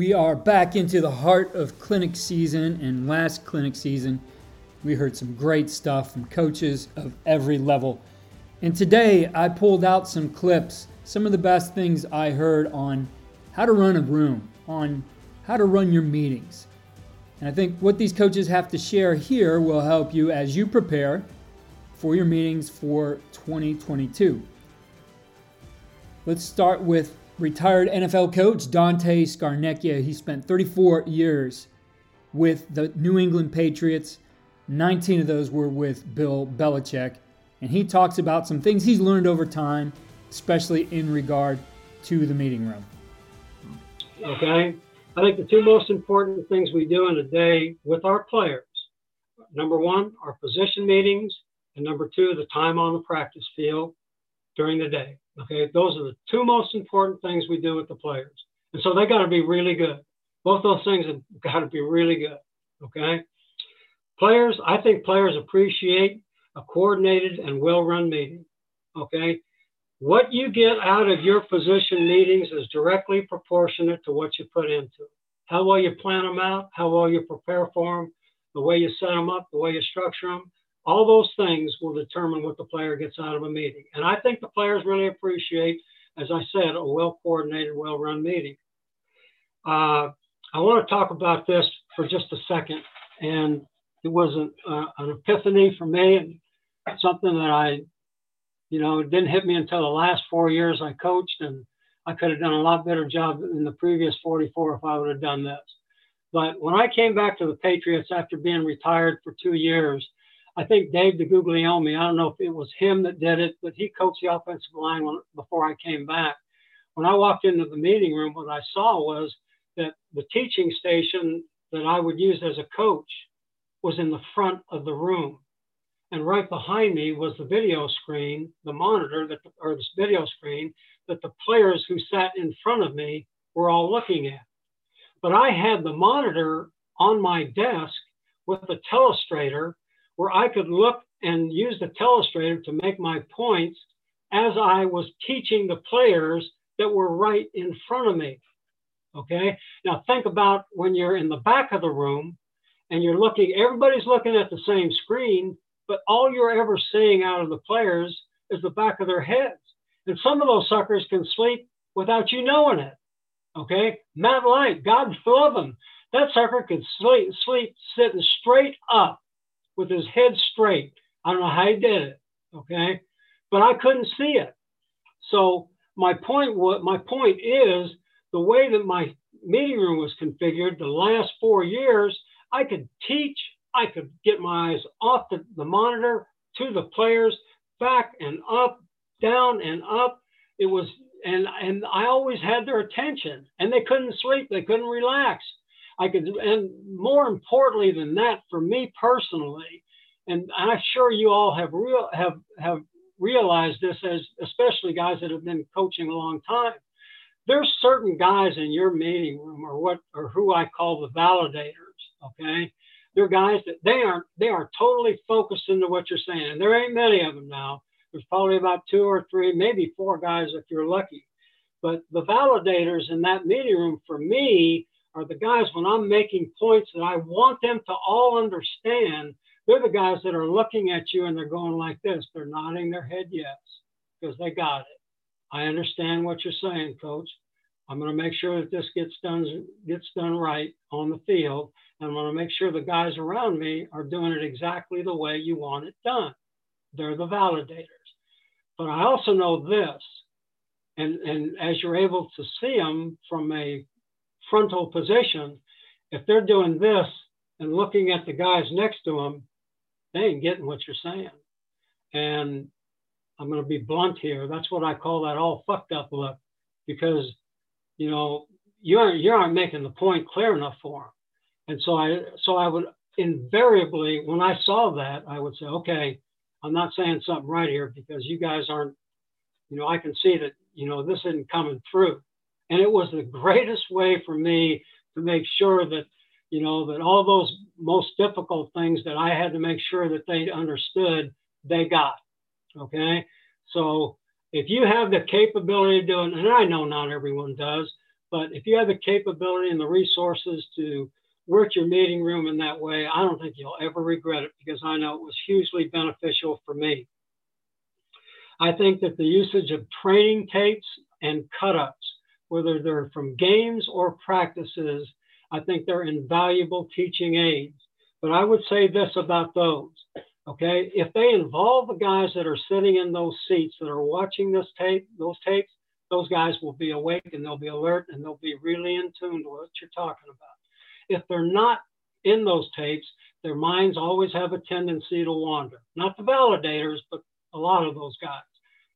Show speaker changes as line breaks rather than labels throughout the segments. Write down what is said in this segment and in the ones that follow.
We are back into the heart of clinic season, and last clinic season, we heard some great stuff from coaches of every level. And today, I pulled out some clips, some of the best things I heard on how to run a room, on how to run your meetings. And I think what these coaches have to share here will help you as you prepare for your meetings for 2022. Let's start with retired NFL coach Dante Scarnecchia. He spent 34 years with the New England Patriots. 19 of those were with Bill Belichick. And he talks about some things he's learned over time, especially in regard to the meeting room.
Okay. I think the two most important things we do in a day with our players number one, our position meetings, and number two, the time on the practice field during the day. Okay, those are the two most important things we do with the players. And so they got to be really good. Both those things have got to be really good. Okay. Players, I think players appreciate a coordinated and well run meeting. Okay. What you get out of your position meetings is directly proportionate to what you put into it. How well you plan them out, how well you prepare for them, the way you set them up, the way you structure them, all those things will determine what the player gets out of a meeting. And I think the players really appreciate, as I said, a well coordinated, well run meeting. Uh, I want to talk about this for just a second. And it was an, uh, an epiphany for me and something that I, you know, didn't hit me until the last four years I coached. And I could have done a lot better job in the previous 44 if I would have done this. But when I came back to the Patriots after being retired for two years, I think Dave DeGuglielmo, I don't know if it was him that did it, but he coached the offensive line when, before I came back. When I walked into the meeting room, what I saw was that the teaching station that I would use as a coach was in the front of the room. And right behind me was the video screen, the monitor that, or this video screen that the players who sat in front of me were all looking at. But I had the monitor on my desk with the telestrator where I could look and use the telestrator to make my points as I was teaching the players that were right in front of me. Okay. Now think about when you're in the back of the room and you're looking, everybody's looking at the same screen, but all you're ever seeing out of the players is the back of their heads. And some of those suckers can sleep without you knowing it. Okay. Matt Light, God love him. That sucker could sleep, sleep sitting straight up with his head straight. I don't know how he did it, okay? But I couldn't see it. So my point what my point is the way that my meeting room was configured the last four years, I could teach, I could get my eyes off the, the monitor to the players, back and up, down and up. It was and and I always had their attention and they couldn't sleep, they couldn't relax. I could, and more importantly than that, for me personally, and I'm sure you all have real have have realized this as especially guys that have been coaching a long time. There's certain guys in your meeting room or what or who I call the validators. Okay, they're guys that they aren't they are totally focused into what you're saying, and there ain't many of them now. There's probably about two or three, maybe four guys if you're lucky. But the validators in that meeting room for me are the guys when I'm making points that I want them to all understand. They're the guys that are looking at you and they're going like this. They're nodding their head yes because they got it. I understand what you're saying, coach. I'm going to make sure that this gets done gets done right on the field. And I'm going to make sure the guys around me are doing it exactly the way you want it done. They're the validators. But I also know this, and, and as you're able to see them from a frontal position, if they're doing this and looking at the guys next to them, they ain't getting what you're saying. And I'm going to be blunt here. That's what I call that all fucked up look, because you know you aren't you aren't making the point clear enough for them. And so I so I would invariably when I saw that I would say, okay, I'm not saying something right here because you guys aren't, you know, I can see that you know this isn't coming through. And it was the greatest way for me to make sure that, you know, that all those most difficult things that I had to make sure that they understood, they got. Okay. So if you have the capability to do it, and I know not everyone does, But if you have the capability and the resources to work your meeting room in that way, I don't think you'll ever regret it because I know it was hugely beneficial for me. I think that the usage of training tapes and cut-ups, whether they're from games or practices, I think they're invaluable teaching aids. But I would say this about those, okay? If they involve the guys that are sitting in those seats that are watching this tape, those tapes, those guys will be awake and they'll be alert and they'll be really in tune to what you're talking about. If they're not in those tapes, their minds always have a tendency to wander. Not the validators, but a lot of those guys.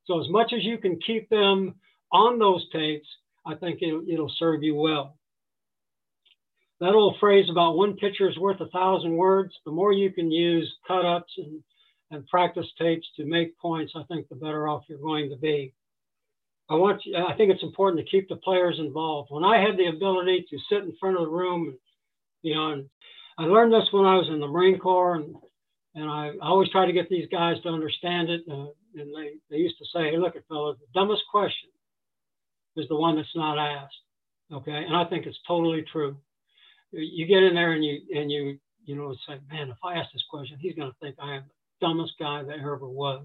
So as much as you can keep them on those tapes, I think it'll, it'll serve you well. That old phrase about one picture is worth a thousand words, the more you can use cut-ups and, and practice tapes to make points, I think the better off you're going to be. I want you, I think it's important to keep the players involved. When I had the ability to sit in front of the room, and, you know, and I learned this when I was in the Marine Corps, and and I, I always try to get these guys to understand it. Uh, and they, they used to say, hey, look at fellas, the dumbest question is the one that's not asked. Okay. And I think it's totally true. You get in there and you, and you, you know, say, man, if I ask this question, he's going to think I am the dumbest guy that ever was.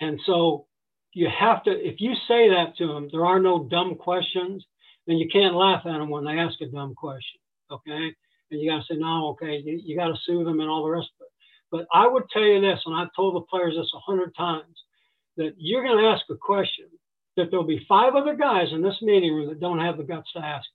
And so you have to, if you say that to them, there are no dumb questions, then you can't laugh at them when they ask a dumb question. Okay. And you got to say, no, okay, you, you got to soothe them and all the rest of it. But I would tell you this, and I've told the players this a hundred times that you're going to ask a question that there'll be five other guys in this meeting room that don't have the guts to ask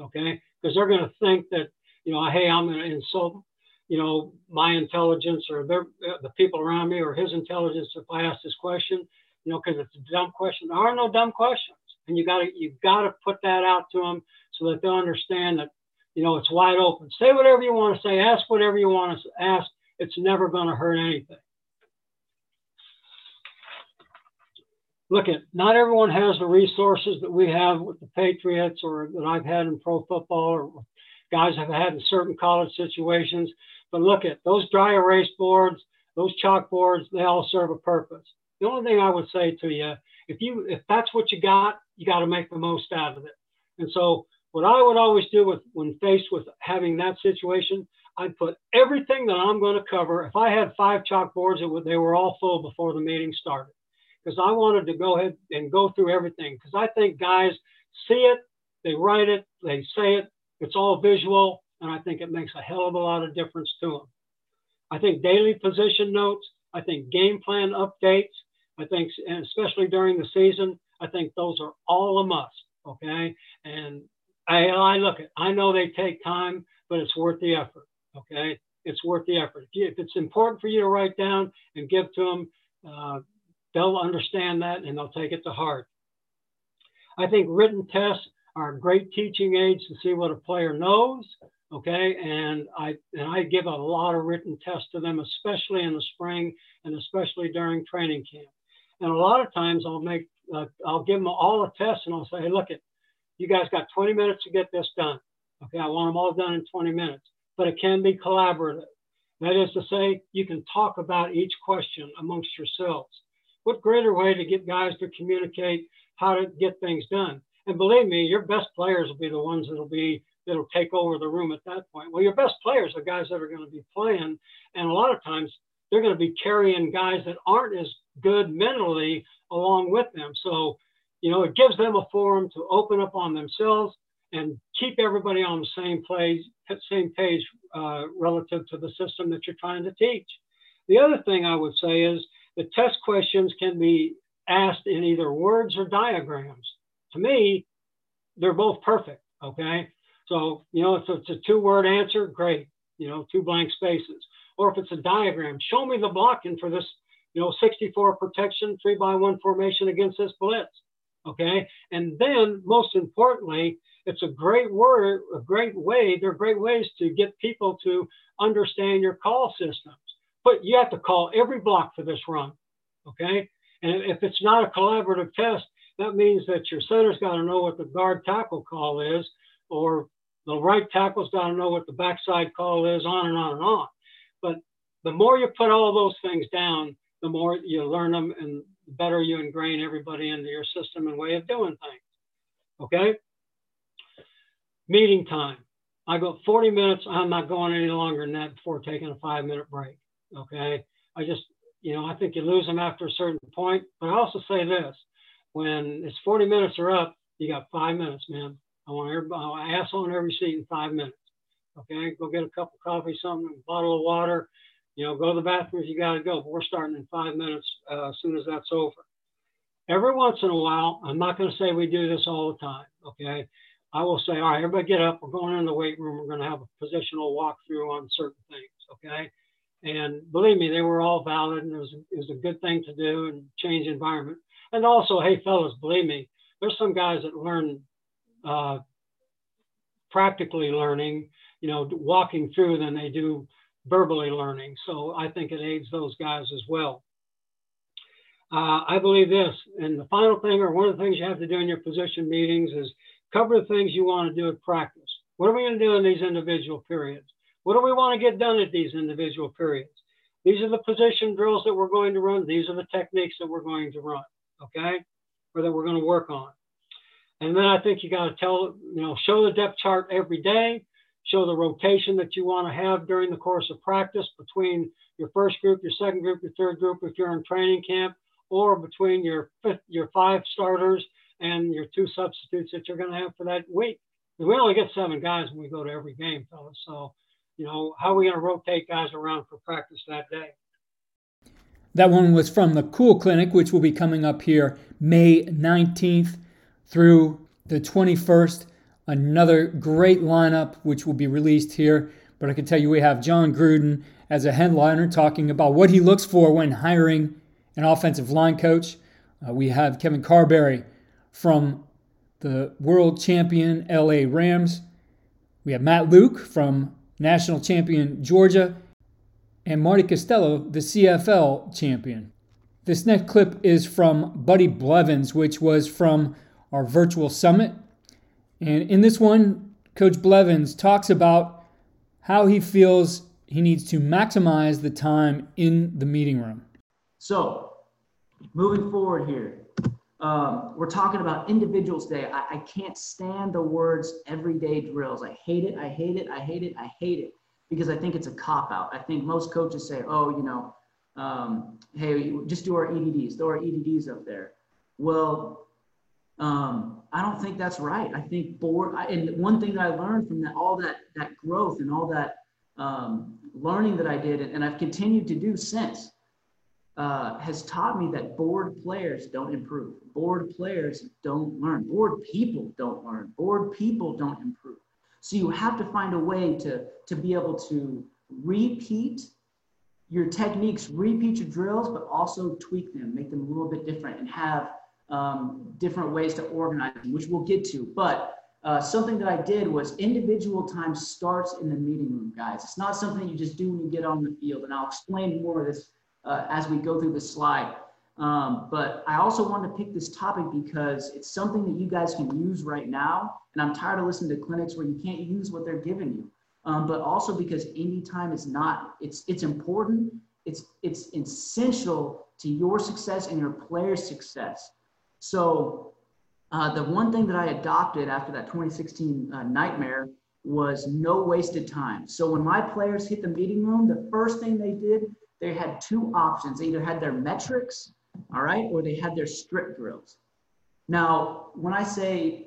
okay? Because they're going to think that, you know, hey, I'm going to insult, you know, my intelligence or their, the people around me or his intelligence if I ask this question, you know, because it's a dumb question. There are no dumb questions, and you got to you got to put that out to them so that they'll understand that, you know, it's wide open. Say whatever you want to say, ask whatever you want to ask. It's never going to hurt anything. Look at not everyone has the resources that we have with the Patriots or that I've had in pro football or guys have had in certain college situations. But look at those dry erase boards, those chalkboards, they all serve a purpose. The only thing I would say to you, if you if that's what you got, you got to make the most out of it. And so what I would always do with when faced with having that situation, I'd put everything that I'm going to cover. If I had five chalkboards, it would, they were all full before the meeting started because I wanted to go ahead and go through everything because I think guys see it, they write it, they say it, it's all visual, and I think it makes a hell of a lot of difference to them. I think daily position notes, I think game plan updates, I think, and especially during the season, I think those are all a must. Okay, and I, I look at, I know they take time, but it's worth the effort. Okay, it's worth the effort. If, it's important for you to write down and give to them, uh, they'll understand that and they'll take it to heart. I think written tests are great teaching aids to see what a player knows. Okay, and I and I give a lot of written tests to them, especially in the spring and especially during training camp. And a lot of times I'll make uh, I'll give them all a test and I'll say, hey, look it, you guys got 20 minutes to get this done. Okay, I want them all done in 20 minutes, but it can be collaborative. That is to say, you can talk about each question amongst yourselves what greater way to get guys to communicate how to get things done? And believe me, your best players will be the ones that'll be that'll take over the room at that point. Well, your best players are guys that are going to be playing, and a lot of times they're going to be carrying guys that aren't as good mentally along with them. So, you know, it gives them a forum to open up on themselves and keep everybody on the same page, same page uh, relative to the system that you're trying to teach. The other thing I would say is the test questions can be asked in either words or diagrams. To me, they're both perfect. Okay. So, you know, if it's a two word answer, great. You know, two blank spaces. Or if it's a diagram, show me the blocking for this, you know, 64 protection, three by one formation against this blitz. Okay. And then most importantly, it's a great word, a great way. There are great ways to get people to understand your call systems but you have to call every block for this run. Okay. And if it's not a collaborative test, that means that your center's got to know what the guard tackle call is, or the right tackle's got to know what the backside call is, on and on and on. But the more you put all those things down, the more you learn them and the better you ingrain everybody into your system and way of doing things. Okay. Meeting time. I go 40 minutes. I'm not going any longer than that before taking a five minute break. Okay. I just, you know, I think you lose them after a certain point. But I also say this when it's 40 minutes are up, you got five minutes, man. I want everybody, I ass on every seat in five minutes. Okay. Go get a cup of coffee, something, a bottle of water, you know, go to the bathroom if you got to go. But we're starting in five minutes uh, as soon as that's over. Every once in a while, I'm not going to say we do this all the time. Okay. I will say, all right, everybody get up. We're going in the weight room. We're going to have a positional walkthrough on certain things. Okay. And believe me, they were all valid and it was, it was a good thing to do and change environment. And also, hey, fellas, believe me, there's some guys that learn uh, practically learning, you know, walking through than they do verbally learning. So I think it aids those guys as well. Uh, I believe this, and the final thing, or one of the things you have to do in your position meetings is cover the things you want to do at practice. What are we going to do in these individual periods? What do we want to get done at these individual periods? These are the position drills that we're going to run. These are the techniques that we're going to run, okay? Or that we're going to work on. And then I think you got to tell, you know, show the depth chart every day, show the rotation that you want to have during the course of practice between your first group, your second group, your third group if you're in training camp, or between your fifth, your five starters and your two substitutes that you're going to have for that week. We only get seven guys when we go to every game, fellas. So, you know, how are we going to rotate guys around for practice that day?
That one was from the Cool Clinic, which will be coming up here May 19th through the 21st. Another great lineup, which will be released here. But I can tell you, we have Jon Gruden as a headliner talking about what he looks for when hiring an offensive line coach. Uh, we have Kevin Carberry from the world champion LA Rams. We have Matt Luke from national champion Georgia, and Marty Costello, the CFL champion. This next clip is from Buddy Blevins, which was from our virtual summit. And in this one, Coach Blevins talks about how he feels he needs to maximize the time in the meeting room.
So, moving forward here, um, we're talking about individuals day. I, I can't stand the words everyday drills. I hate it. I hate it. I hate it. I hate it because I think it's a cop out. I think most coaches say, oh, you know, um, hey, just do our EDDs, throw our EDDs up there. Well, um, I don't think that's right. I think board, I, and one thing that I learned from that, all that, that growth and all that um, learning that I did, and, and I've continued to do since, uh, has taught me that bored players don't improve. Bored players don't learn. Bored people don't learn. Bored people don't improve. So you have to find a way to, to be able to repeat your techniques, repeat your drills, but also tweak them, make them a little bit different, and have um, different ways to organize them, which we'll get to. But uh, something that I did was individual time starts in the meeting room, guys. It's not something you just do when you get on the field. And I'll explain more of this uh, as we go through the slide. Um, but I also wanted to pick this topic because it's something that you guys can use right now. And I'm tired of listening to clinics where you can't use what they're giving you. Um, but also because any time is not, it's, it's important. It's, it's essential to your success and your player's success. So uh, the one thing that I adopted after that 2016 uh, nightmare was no wasted time. So when my players hit the meeting room, the first thing they did they had two options. They either had their metrics, all right, or they had their strip drills. Now, when I say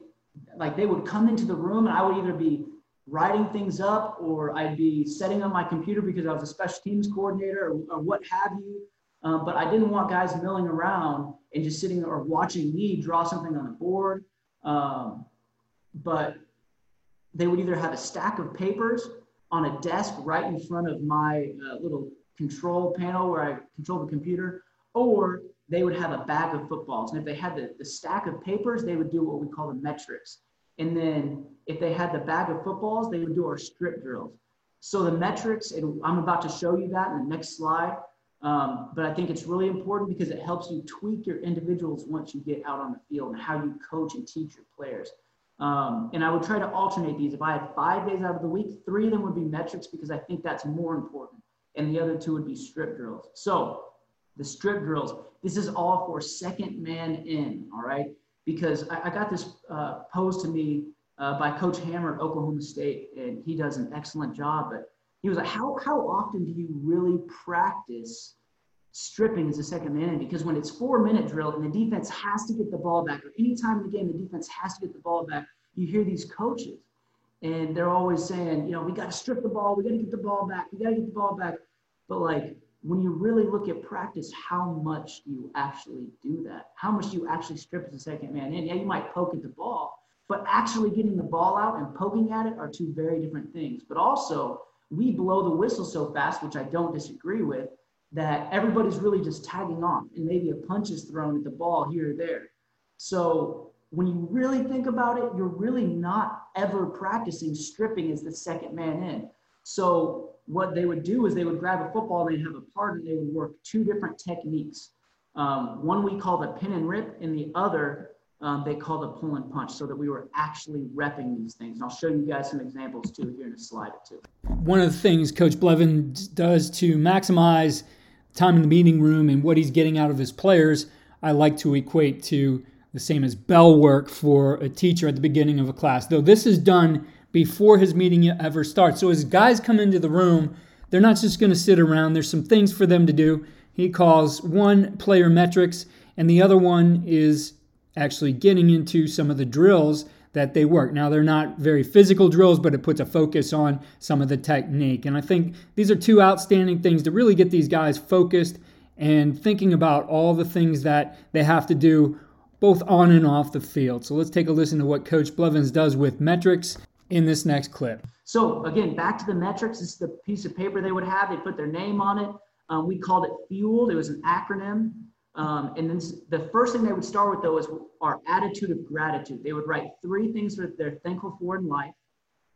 like they would come into the room and I would either be writing things up or I'd be setting up my computer because I was a special teams coordinator or, or what have you. Um, but I didn't want guys milling around and just sitting or watching me draw something on the board. Um, but they would either have a stack of papers on a desk right in front of my uh, little control panel where I control the computer, or they would have a bag of footballs. And if they had the, the stack of papers, they would do what we call the metrics. And then if they had the bag of footballs, they would do our strip drills. So the metrics, and I'm about to show you that in the next slide. Um, but I think it's really important because it helps you tweak your individuals once you get out on the field and how you coach and teach your players. Um, and I would try to alternate these. If I had five days out of the week, three of them would be metrics because I think that's more important and the other two would be strip drills. So the strip drills, this is all for second man in, all right? Because I, I got this uh, posed to me uh, by Coach Hammer at Oklahoma State, and he does an excellent job. But he was like, "How how often do you really practice stripping as a second man in? Because when it's four minute drill and the defense has to get the ball back, or any time in the game the defense has to get the ball back, you hear these coaches, and they're always saying, you know, we got to strip the ball, we got to get the ball back, we got to get the ball back. But like when you really look at practice, how much do you actually do that? How much do you actually strip as a second man in? Yeah, you might poke at the ball, but actually getting the ball out and poking at it are two very different things. But also, we blow the whistle so fast, which I don't disagree with, that everybody's really just tagging on and maybe a punch is thrown at the ball here or there. So when you really think about it, you're really not ever practicing stripping as the second man in. So what they would do is they would grab a football, and they'd have a partner, they would work two different techniques. Um, one we call the pin and rip, and the other um, they call the pull and punch, so that we were actually repping these things. And I'll show you guys some examples too here in a slide or two.
One of the things Coach Blevin does to maximize time in the meeting room and what he's getting out of his players, I like to equate to the same as bell work for a teacher at the beginning of a class. Though this is done before his meeting ever starts. So as guys come into the room, they're not just going to sit around. There's some things for them to do. He calls one player metrics, and the other one is actually getting into some of the drills that they work. Now, they're not very physical drills, but it puts a focus on some of the technique. And I think these are two outstanding things to really get these guys focused and thinking about all the things that they have to do both on and off the field. So let's take a listen to what Coach Blevins does with metrics in this next clip.
So again, back to the metrics. This is the piece of paper they would have. They put their name on it. Um, we called it FUELED. It was an acronym. Um, and then the first thing they would start with though is our attitude of gratitude. They would write three things that they're thankful for in life.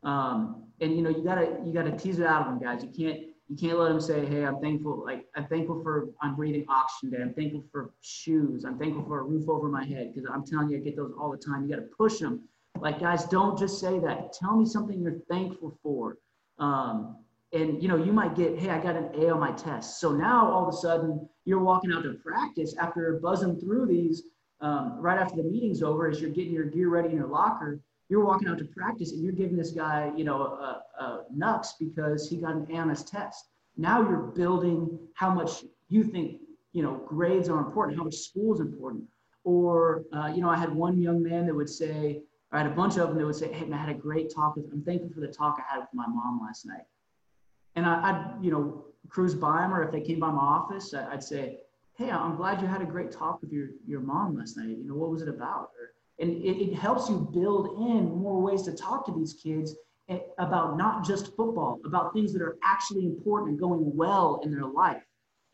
Um, and you know, you gotta you gotta tease it out of them, guys. You can't you can't let them say, "Hey, I'm thankful. Like I'm thankful for I'm breathing oxygen today. I'm thankful for shoes. I'm thankful for a roof over my head." Because I'm telling you, I get those all the time. You got to push them like, guys, don't just say that. Tell me something you're thankful for. Um, and you know, you might get, hey, I got an A on my test. So now all of a sudden you're walking out to practice after buzzing through these um, right after the meeting's over, as you're getting your gear ready in your locker. You're walking out to practice and you're giving this guy, you know, a, a nuts because he got an A on his test. Now you're building how much you think, you know, grades are important, how much school is important. Or, uh, you know, I had one young man that would say, I had a bunch of them that would say, "Hey, man, I had a great talk with. I'm thankful for the talk I had with my mom last night." And I, would you know, cruise by them, or if they came by my office, I'd say, "Hey, I'm glad you had a great talk with your your mom last night. You know, what was it about?" Or, and it, it helps you build in more ways to talk to these kids eh, about not just football, about things that are actually important and going well in their life.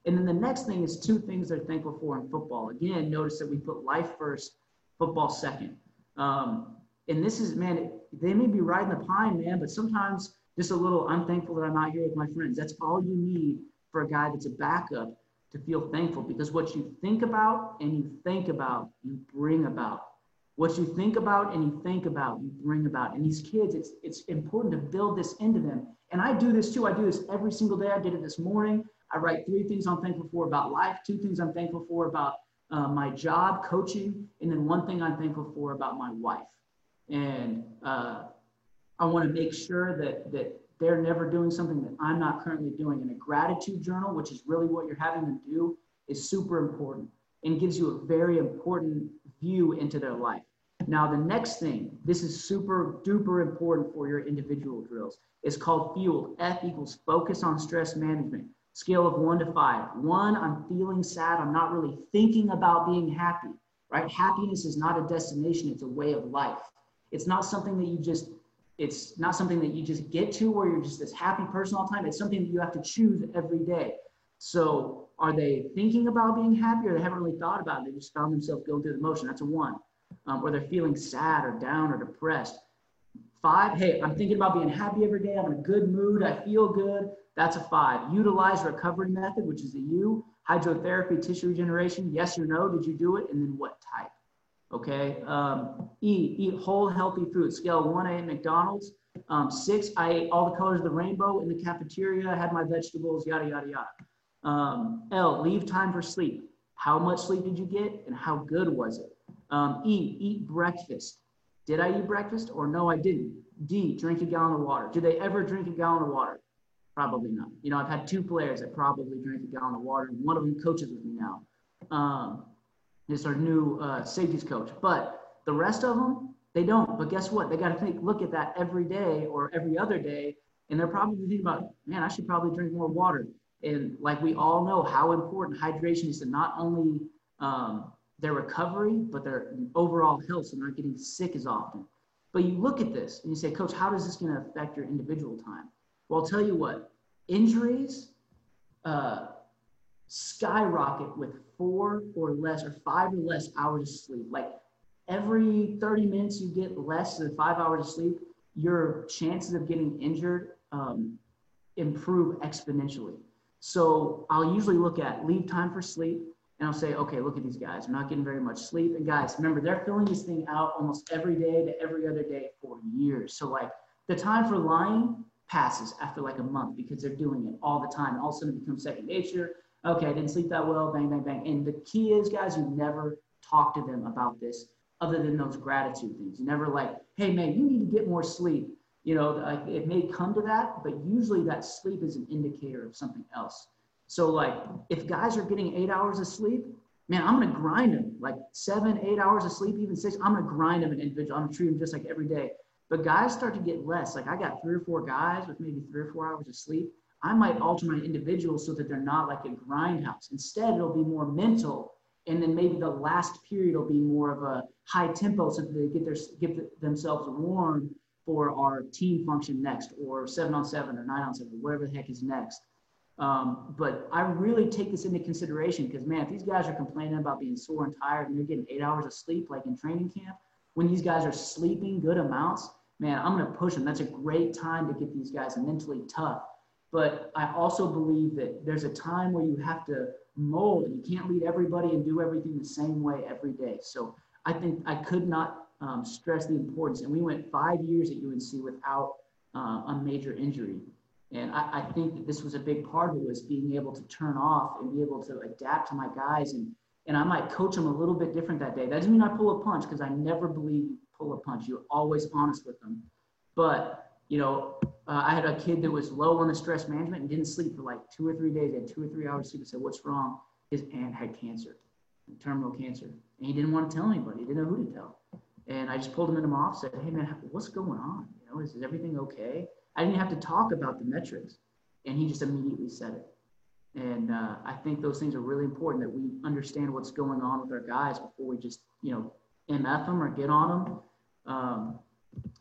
And then the next thing is two things they're thankful for in football. Again, notice that we put life first, football second. Um, and this is, man, they may be riding the pine, man, but sometimes just a little, I'm thankful that I'm out here with my friends. That's all you need for a guy that's a backup to feel thankful because what you think about and you think about, you bring about. What you think about and you think about, you bring about. And these kids, it's it's important to build this into them. And I do this too. I do this every single day. I did it this morning. I write three things I'm thankful for about life, two things I'm thankful for about uh, my job, coaching, and then one thing I'm thankful for about my wife. And uh, I want to make sure that, that they're never doing something that I'm not currently doing. And a gratitude journal, which is really what you're having them do, is super important and gives you a very important view into their life. Now, the next thing, this is super duper important for your individual drills. It's called FUELED. F equals focus on stress management. Scale of one to five. One, I'm feeling sad. I'm not really thinking about being happy, right? Happiness is not a destination, it's a way of life. It's not something that you just it's not something that you just get to where you're just this happy person all the time. It's something that you have to choose every day. So are they thinking about being happy or they haven't really thought about it? They just found themselves going through the motion. That's a one. Um, or they're feeling sad or down or depressed. Five, hey, I'm thinking about being happy every day. I'm in a good mood. I feel good. That's a five. Utilize recovery method, which is a U. Hydrotherapy, tissue regeneration. Yes or no? Did you do it? And then what type? Okay. Um, eat, eat whole healthy food. Scale one, I ate McDonald's. Um, six, I ate all the colors of the rainbow in the cafeteria, I had my vegetables, yada, yada, yada. Um, L, leave time for sleep. How much sleep did you get and how good was it? Um, e, eat breakfast. Did I eat breakfast or no, I didn't? D, drink a gallon of water. Do they ever drink a gallon of water? Probably not. You know, I've had two players that probably drink a gallon of water. One of them coaches with me now. Um, is our new uh, safeties coach. But the rest of them, they don't. But guess what? They got to think, look at that every day or every other day, and they're probably thinking about, man, I should probably drink more water. And like we all know, how important hydration is to not only um, their recovery, but their overall health, so not getting sick as often. But you look at this and you say, Coach, how is this going to affect your individual time? Well, I'll tell you what, injuries uh, skyrocket with four or less or five or less hours of sleep. Like every 30 minutes you get less than five hours of sleep, your chances of getting injured um, improve exponentially. So I'll usually look at leave time for sleep, and I'll say, okay, look at these guys. They're not getting very much sleep. And guys, remember, they're filling this thing out almost every day to every other day for years. So, like, the time for lying passes after like a month because they're doing it all the time. All of a sudden it becomes second nature. Okay, I didn't sleep that well, bang, bang, bang. And the key is, guys, you never talk to them about this other than those gratitude things. You never like, hey, man, you need to get more sleep. You know, like it may come to that, but usually that sleep is an indicator of something else. So like if guys are getting eight hours of sleep, man, I'm gonna grind them like seven, eight hours of sleep, even six. I'm gonna grind them an individual. I'm gonna treat them just like every day. But guys start to get less. Like I got three or four guys with maybe three or four hours of sleep. I might alter my individuals so that they're not like a grindhouse. Instead, it'll be more mental, and then maybe the last period will be more of a high tempo so that they get their get themselves warm for our team function next, or seven on seven, or nine on seven, whatever the heck is next. Um, but I really take this into consideration because, man, if these guys are complaining about being sore and tired and they're getting eight hours of sleep, like in training camp, when these guys are sleeping good amounts, man, I'm going to push them. That's a great time to get these guys mentally tough. But I also believe that there's a time where you have to mold you can't lead everybody and do everything the same way every day. So I think I could not um, stress the importance. And we went five years at UNC without uh, a major injury. And I, I, think that this was a big part of it was being able to turn off and be able to adapt to my guys. And, and I might coach them a little bit different that day. That doesn't mean I pull a punch because I never believe you pull a punch. You're always honest with them. But, you know, uh, I had a kid that was low on the stress management and didn't sleep for like two or three days. He had two or three hours sleep. I said, what's wrong? His aunt had cancer, terminal cancer. And he didn't want to tell anybody. He didn't know who to tell. And I just pulled him into my office said, hey, man, what's going on? You know, is, is everything okay? I didn't have to talk about the metrics, and he just immediately said it. And uh, I think those things are really important that we understand what's going on with our guys before we just, you know, MF them or get on them. Um,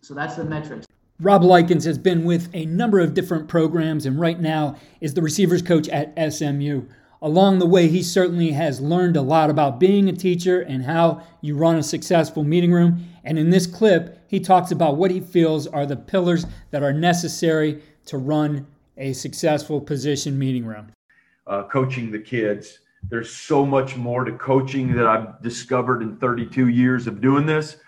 so that's the metrics.
Rob Likens has been with a number of different programs and right now is the receivers coach at SMU. Along the way, he certainly has learned a lot about being a teacher and how you run a successful meeting room. And in this clip, he talks about what he feels are the pillars that are necessary to run a successful position meeting room.
Uh, coaching the kids. There's so much more to coaching that I've discovered in 32 years of doing this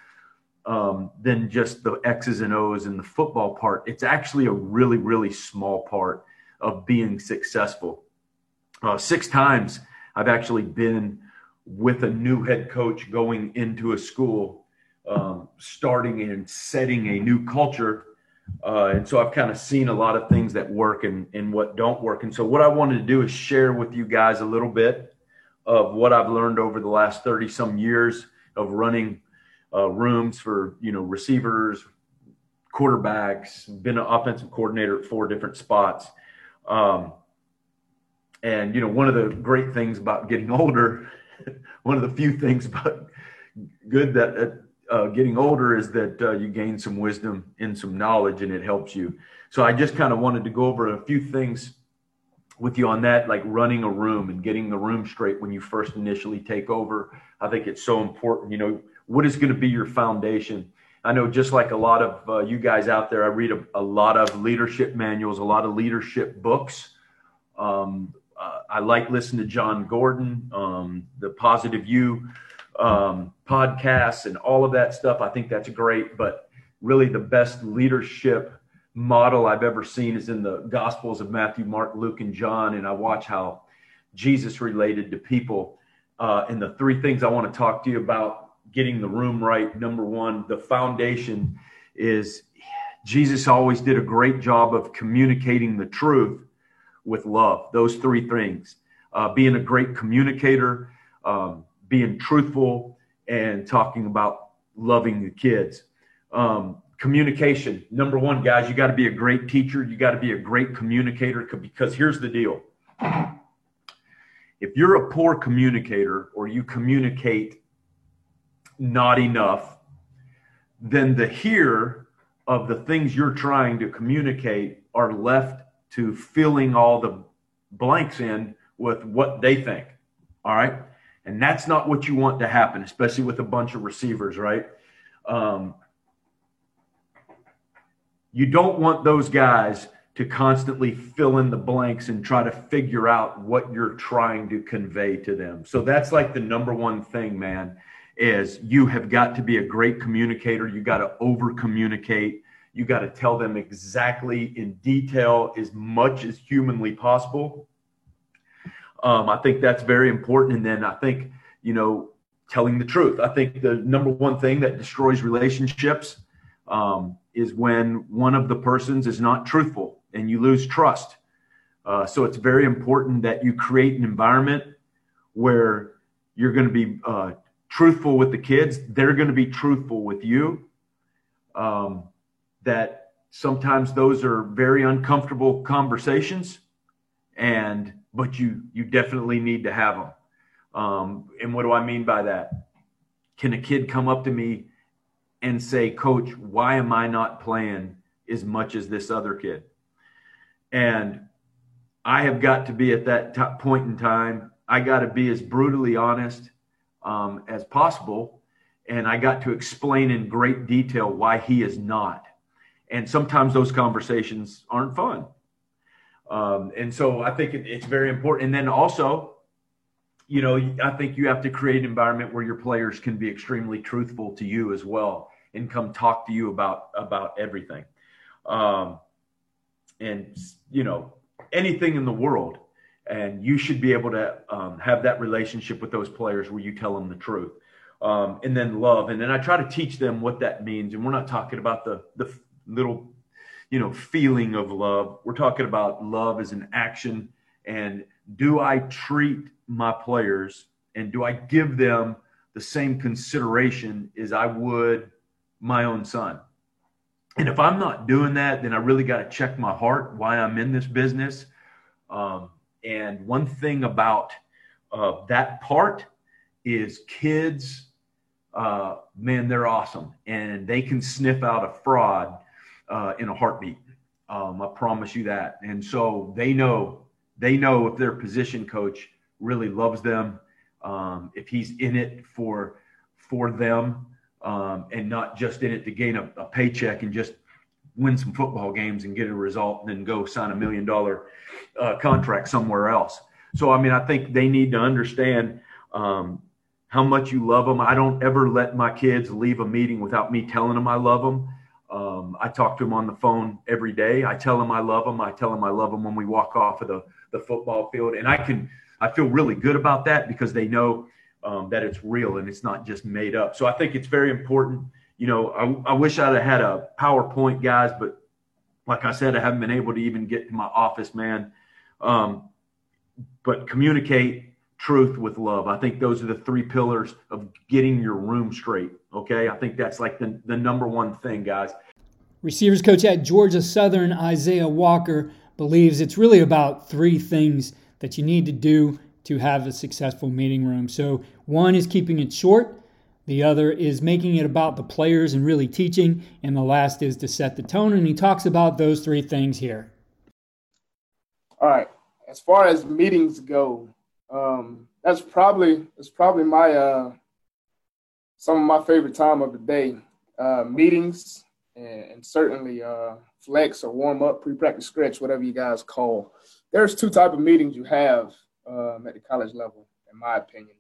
um, than just the X's and O's and the football part. It's actually a really, really small part of being successful. Uh, six times I've actually been with a new head coach going into a school um, starting and setting a new culture. Uh, and so I've kind of seen a lot of things that work and, and what don't work. And so what I wanted to do is share with you guys a little bit of what I've learned over the last 30 some years of running uh, rooms for, you know, receivers, quarterbacks, been an offensive coordinator at four different spots. Um, and, you know, one of the great things about getting older, one of the few things about good that, uh, uh, getting older is that uh, you gain some wisdom and some knowledge and it helps you. So I just kind of wanted to go over a few things with you on that, like running a room and getting the room straight when you first initially take over. I think it's so important. You know, what is going to be your foundation? I know just like a lot of uh, you guys out there, I read a, a, lot of leadership manuals, a lot of leadership books. Um, uh, I like listening to Jon Gordon, um, the Positive You um, podcasts and all of that stuff. I think that's great. But really, the best leadership model I've ever seen is in the Gospels of Matthew, Mark, Luke, and John. And I watch how Jesus related to people. Uh, and the three things I want to talk to you about getting the room right. Number one, the foundation is Jesus always did a great job of communicating the truth with love. Those three things uh, being a great communicator, um, being truthful, and talking about loving the kids. Um, communication. Number one, guys, you got to be a great teacher. You got to be a great communicator because here's the deal. If you're a poor communicator or you communicate not enough, then the here of the things you're trying to communicate are left to filling all the blanks in with what they think. All right. And that's not what you want to happen, especially with a bunch of receivers, right? Um, you don't want those guys to constantly fill in the blanks and try to figure out what you're trying to convey to them. So that's like the number one thing, man, is you have got to be a great communicator. You got to over communicate. You got to tell them exactly in detail as much as humanly possible. Um, I think that's very important. And then I think, you know, telling the truth. I think the number one thing that destroys relationships um, is when one of the persons is not truthful and you lose trust. Uh, so it's very important that you create an environment where you're going to be uh, truthful with the kids. They're going to be truthful with you. Um, that sometimes those are very uncomfortable conversations, and but you you definitely need to have them. Um, and what do I mean by that? Can a kid come up to me and say, Coach, why am I not playing as much as this other kid? And I have got to be at that point in time. I got to be as brutally honest um, as possible. And I got to explain in great detail why he is not. And sometimes those conversations aren't fun. Um, and so I think it, it's very important. And then also, you know, I think you have to create an environment where your players can be extremely truthful to you as well and come talk to you about about everything. Um, and you know, anything in the world. And you should be able to um, have that relationship with those players where you tell them the truth. Um, and then love. And then I try to teach them what that means. And we're not talking about the the little, you know, feeling of love. We're talking about love as an action. And do I treat my players and do I give them the same consideration as I would my own son? And if I'm not doing that, then I really got to check my heart why I'm in this business. Um, and one thing about uh, that part is kids, uh, man, they're awesome. And they can sniff out a fraud uh, in a heartbeat. Um, I promise you that. And so they know, they know if their position coach really loves them, um, if he's in it for for them, um, and not just in it to gain a, a, paycheck and just win some football games and get a result and then go sign a million dollar uh, contract somewhere else. So, I mean, I think they need to understand um, how much you love them. I don't ever let my kids leave a meeting without me telling them I love them. Um, I talk to them on the phone every day. I tell them I love them. I tell them I love them when we walk off of the, the football field. And I can I feel really good about that because they know um, that it's real and it's not just made up. So I think it's very important. You know, I, I wish I'd have had a PowerPoint, guys, but like I said, I haven't been able to even get to my office, man. Um, but communicate truth with love. I think those are the three pillars of getting your room straight. Okay. I think that's like the, the number one thing, guys.
Receivers coach at Georgia Southern, Isaiah Walker, believes it's really about three things that you need to do to have a successful meeting room. So, one is keeping it short, the other is making it about the players and really teaching, and the last is to set the tone. And he talks about those three things here.
All right. As far as meetings go, um, that's probably that's probably my uh, some of my favorite time of the day. Uh, meetings and, and certainly uh, flex or warm up, pre-practice stretch, whatever you guys call there's two type of meetings you have um, at the college level, in my opinion.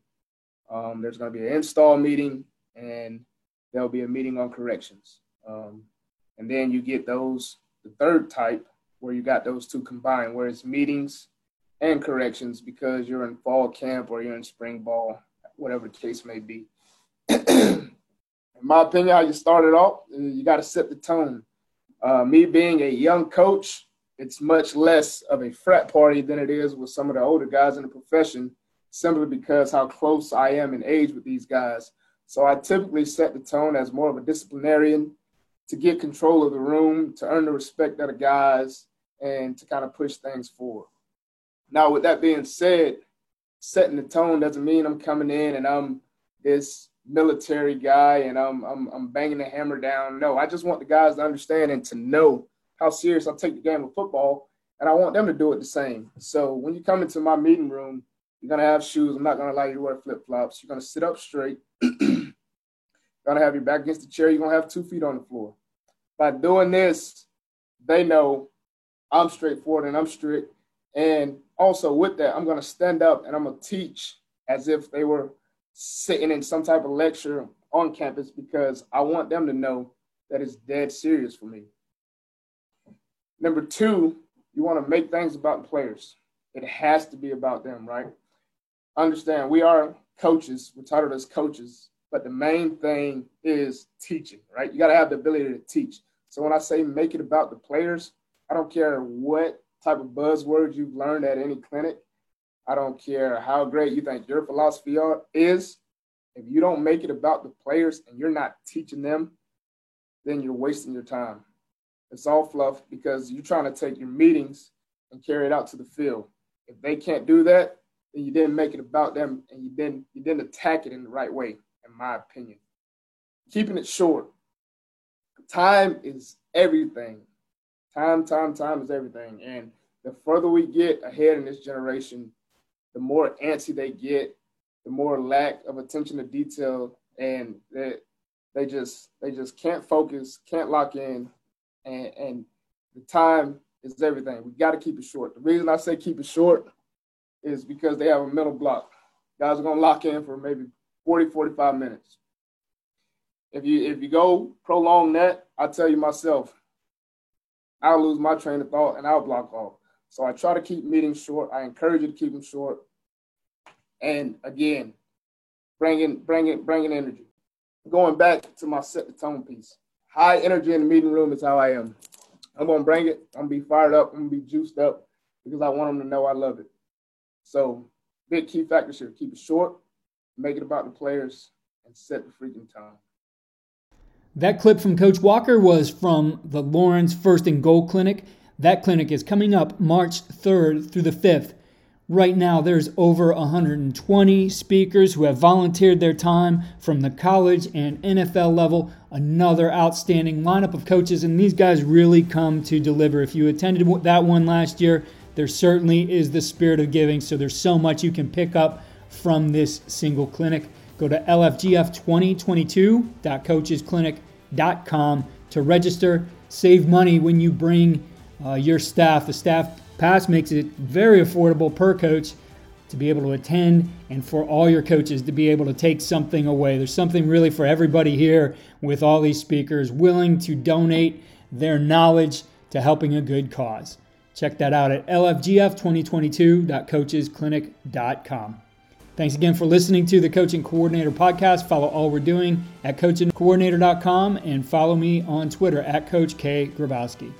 Um, there's going to be an install meeting, and there'll be a meeting on corrections. Um, and then you get those the third type where you got those two combined, where it's meetings and corrections because you're in fall camp or you're in spring ball, whatever the case may be. in my opinion, how you start it off, you got to set the tone. Uh, me being a young coach, it's much less of a frat party than it is with some of the older guys in the profession, simply because how close I am in age with these guys. So I typically set the tone as more of a disciplinarian to get control of the room, to earn the respect of the guys, and to kind of push things forward. Now, with that being said, setting the tone doesn't mean I'm coming in and I'm this military guy and I'm, I'm, I'm banging the hammer down. No, I just want the guys to understand and to know how serious I take the game of football, and I want them to do it the same. So when you come into my meeting room, you're gonna have shoes. I'm not gonna allow you to wear flip flops. You're gonna sit up straight. you're gonna have your back against the chair. You're gonna have two feet on the floor. By doing this, they know I'm straightforward and I'm strict. And also with that, I'm gonna stand up and I'm gonna teach as if they were sitting in some type of lecture on campus because I want them to know that it's dead serious for me. Number two, you want to make things about players. It has to be about them, right? Understand, we are coaches, we're titled as coaches, but the main thing is teaching, right? You got to have the ability to teach. So when I say make it about the players, I don't care what type of buzzwords you've learned at any clinic. I don't care how great you think your philosophy is. If you don't make it about the players and you're not teaching them, then you're wasting your time. It's all fluff because you're trying to take your meetings and carry it out to the field. If they can't do that, then you didn't make it about them and you didn't you didn't attack it in the right way, in my opinion. Keeping it short. Time is everything. Time, time, time is everything. And the further we get ahead in this generation, the more antsy they get, the more lack of attention to detail, and they, they just they just can't focus, can't lock in, and, and the time is everything. We got to keep it short. The reason I say keep it short is because they have a mental block. Guys are gonna lock in for maybe 40, 45 minutes. If you if you go prolong that, I tell you myself, I'll lose my train of thought and I'll block off. So I try to keep meetings short. I encourage you to keep them short. And again, bringing bringing bringing energy. Going back to my set the tone piece high energy in the meeting room is how I am. I'm gonna bring it. I'm gonna be fired up. I'm gonna be juiced up because I want them to know I love it. So big key factors here: keep it short, make it about the players, and set the freaking time.
That clip from Coach Walker was from the Lauren's First and Goal Clinic. That clinic is coming up March 3rd through the 5th Right now, there's over 120 speakers who have volunteered their time from the college and NFL level. Another outstanding lineup of coaches, and these guys really come to deliver. If you attended that one last year, there certainly is the spirit of giving. So there's so much you can pick up from this single clinic. Go to lfgf2022.coachesclinic.com to register. Save money when you bring uh, your staff. The staff Pass makes it very affordable per coach to be able to attend and for all your coaches to be able to take something away. There's something really for everybody here with all these speakers willing to donate their knowledge to helping a good cause. Check that out at lfgf2022.coachesclinic.com. Thanks again for listening to the Coaching Coordinator podcast. Follow all we're doing at coachingcoordinator.com and follow me on Twitter at Coach K. Grabowski.